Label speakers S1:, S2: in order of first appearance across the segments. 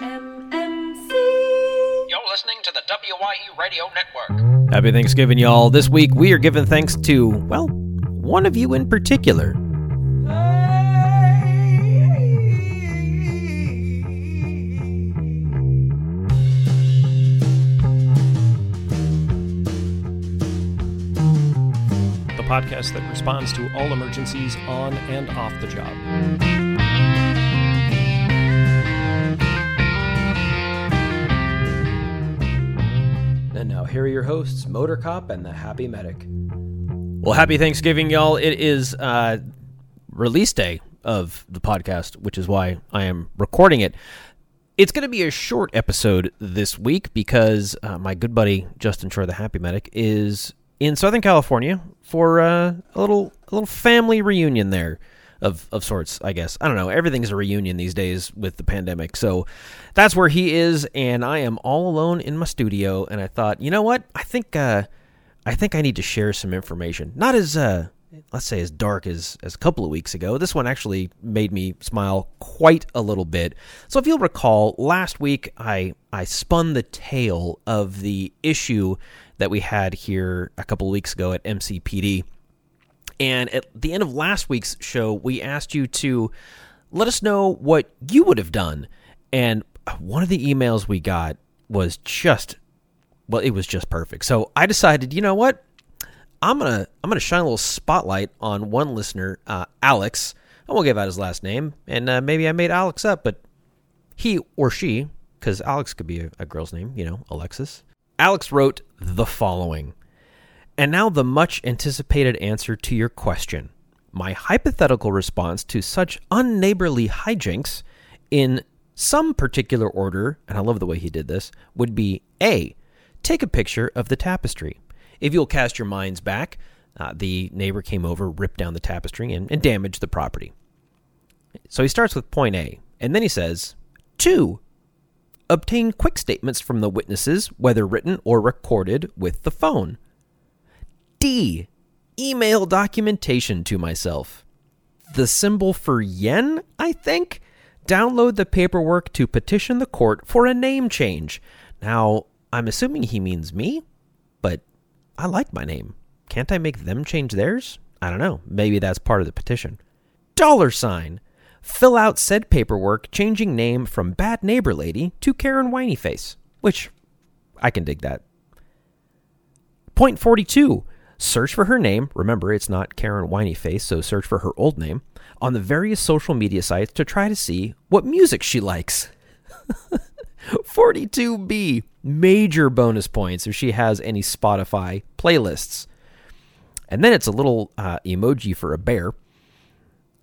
S1: HMMC.
S2: You're listening to the WYE Radio Network.
S3: Happy Thanksgiving, y'all. This week we are giving thanks to, well, one of you in particular.
S4: the podcast that responds to all emergencies on and off the job.
S3: And now here are your hosts, Motor Cop and the Happy Medic. Well, happy Thanksgiving, y'all. It is uh, release day of the podcast, which is why I am recording it. It's going to be a short episode this week because uh, my good buddy Justin Shore, the Happy Medic, is in Southern California for uh, a little a little family reunion there of of sorts. I guess I don't know. Everything's a reunion these days with the pandemic, so that's where he is, and I am all alone in my studio. And I thought, you know what? I think uh, I think I need to share some information. Not as uh, let's say as dark as as a couple of weeks ago. This one actually made me smile quite a little bit. So if you'll recall, last week I I spun the tale of the issue that we had here a couple of weeks ago at MCPD. And at the end of last week's show, we asked you to let us know what you would have done. And one of the emails we got was just well, it was just perfect. So I decided, you know what? I'm gonna I'm gonna shine a little spotlight on one listener, uh, Alex. I won't give out his last name, and uh, maybe I made Alex up, but he or she, because Alex could be a, a girl's name, you know, Alexis. Alex wrote the following. And now the much anticipated answer to your question. My hypothetical response to such unneighborly hijinks in some particular order, and I love the way he did this, would be A. Take a picture of the tapestry. If you'll cast your minds back, uh, the neighbor came over, ripped down the tapestry, and, and damaged the property. So he starts with point A, and then he says, 2. Obtain quick statements from the witnesses, whether written or recorded, with the phone. D. Email documentation to myself. The symbol for yen, I think? Download the paperwork to petition the court for a name change. Now, I'm assuming he means me, but I like my name. Can't I make them change theirs? I don't know. Maybe that's part of the petition. Dollar sign. Fill out said paperwork changing name from Bad Neighbor Lady to Karen Whinyface, which I can dig that. Point 42. Search for her name. Remember, it's not Karen Whinyface, so search for her old name on the various social media sites to try to see what music she likes. 42B. Major bonus points if she has any Spotify playlists. And then it's a little uh, emoji for a bear.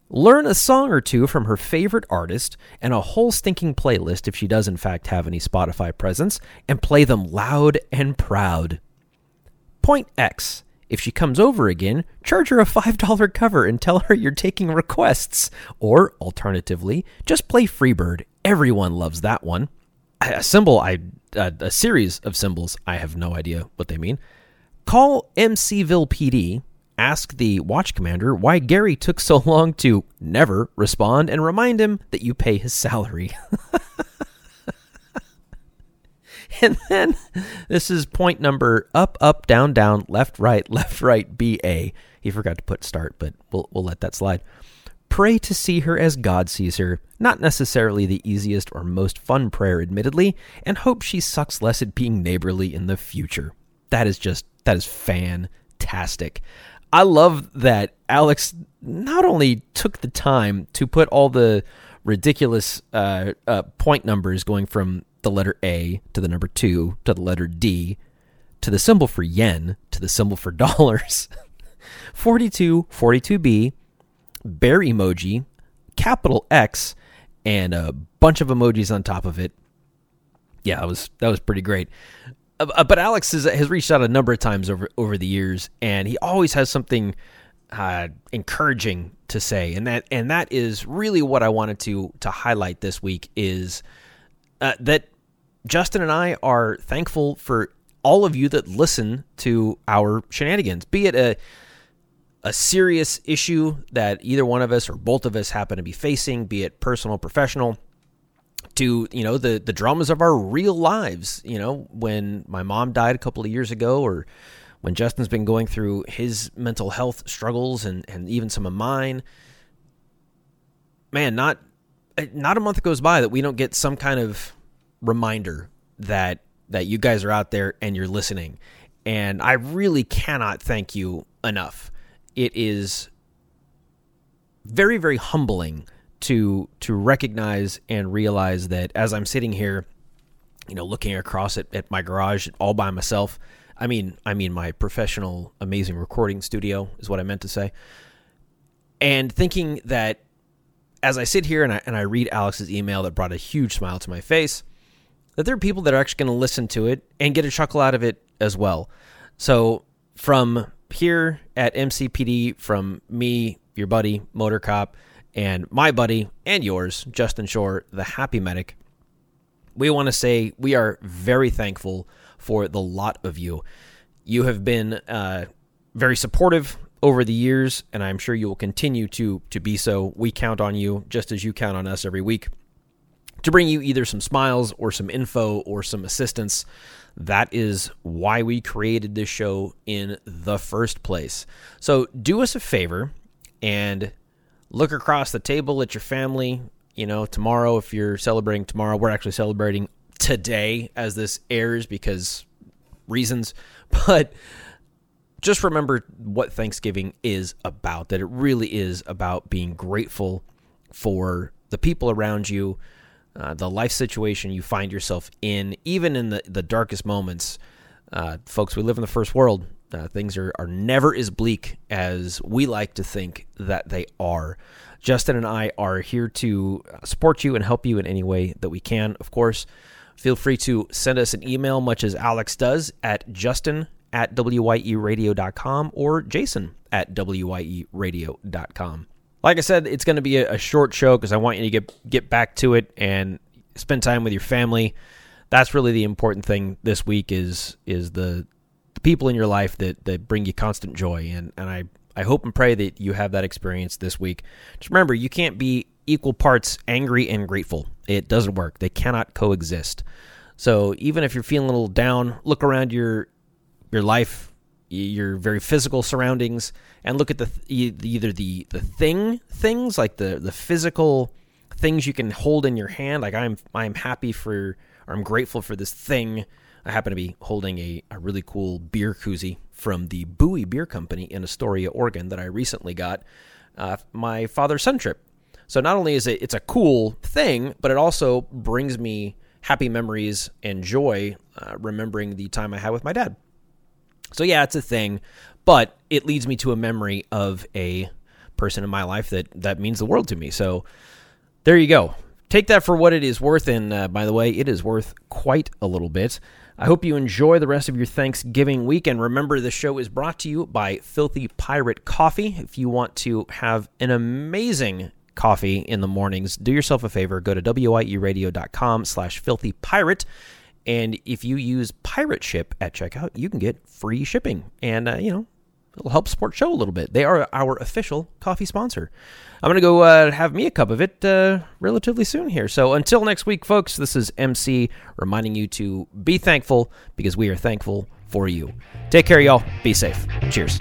S3: Learn a song or two from her favorite artist and a whole stinking playlist if she does, in fact, have any Spotify presence, and play them loud and proud. Point X. If she comes over again, charge her a $5 cover and tell her you're taking requests. Or, alternatively, just play Freebird. Everyone loves that one. A symbol, I a series of symbols, I have no idea what they mean. Call MCville PD, ask the watch commander why Gary took so long to never respond, and remind him that you pay his salary. and then this is point number up, up, down, down, left, right, left, right, BA. He forgot to put start, but we'll, we'll let that slide. Pray to see her as God sees her. Not necessarily the easiest or most fun prayer, admittedly, and hope she sucks less at being neighborly in the future. That is just, that is fantastic. I love that Alex not only took the time to put all the ridiculous uh, uh, point numbers going from the letter A to the number two to the letter D to the symbol for yen to the symbol for dollars. 42, 42B, bear emoji, capital X, and a bunch of emojis on top of it. Yeah, that was that was pretty great. Uh, but Alex has, has reached out a number of times over over the years, and he always has something uh, encouraging to say, and that and that is really what I wanted to to highlight this week is uh, that Justin and I are thankful for all of you that listen to our shenanigans, be it a a serious issue that either one of us or both of us happen to be facing, be it personal, professional, to you know the the dramas of our real lives. You know, when my mom died a couple of years ago, or when Justin's been going through his mental health struggles and and even some of mine. Man, not eh, not a month goes by that we don't get some kind of reminder that that you guys are out there and you're listening. And I really cannot thank you enough. It is very very humbling to to recognize and realize that as I'm sitting here, you know, looking across at, at my garage all by myself. I mean, I mean my professional, amazing recording studio is what I meant to say, and thinking that as I sit here and I and I read Alex's email that brought a huge smile to my face, that there are people that are actually going to listen to it and get a chuckle out of it as well. So from here at MCPD, from me, your buddy, Motor Cop, and my buddy and yours, Justin Shore, the Happy Medic, we want to say we are very thankful for the lot of you. You have been uh, very supportive over the years, and I'm sure you will continue to to be so. We count on you just as you count on us every week to bring you either some smiles or some info or some assistance. That is why we created this show in the first place. So do us a favor and look across the table at your family. You know, tomorrow, if you're celebrating tomorrow, we're actually celebrating today as this airs because reasons. But just remember what Thanksgiving is about that it really is about being grateful for the people around you, uh, the life situation you find yourself in, even in the, the darkest moments. Uh, folks, we live in the first world. Uh, things are, are never as bleak as we like to think that they are. Justin and I are here to support you and help you in any way that we can, of course. Feel free to send us an email, much as Alex does, at justin at wyeradio.com or jason at wyeradio.com. Like I said, it's going to be a, a short show because I want you to get get back to it and spend time with your family. That's really the important thing this week is is the the people in your life that that bring you constant joy and and I I hope and pray that you have that experience this week. Just remember, you can't be equal parts angry and grateful. It doesn't work. They cannot coexist. So even if you're feeling a little down, look around your your life, your very physical surroundings, and look at the either the the thing things like the the physical things you can hold in your hand. Like I'm I'm happy for or I'm grateful for this thing. I happen to be holding a, a really cool beer koozie from the Buoy Beer Company in Astoria, Oregon, that I recently got uh, my father's son trip. So not only is it it's a cool thing, but it also brings me happy memories and joy uh, remembering the time I had with my dad. So yeah, it's a thing, but it leads me to a memory of a person in my life that that means the world to me. So there you go. Take that for what it is worth, and uh, by the way, it is worth quite a little bit. I hope you enjoy the rest of your Thanksgiving week. And remember, the show is brought to you by Filthy Pirate Coffee. If you want to have an amazing coffee in the mornings, do yourself a favor. Go to wyeradio.com slash filthy pirate. And if you use Pirate Ship at checkout, you can get free shipping. And, uh, you know, it'll help support show a little bit. They are our official coffee sponsor. I'm going to go uh, have me a cup of it uh, relatively soon here. So until next week, folks, this is MC reminding you to be thankful because we are thankful for you. Take care, y'all. Be safe. Cheers.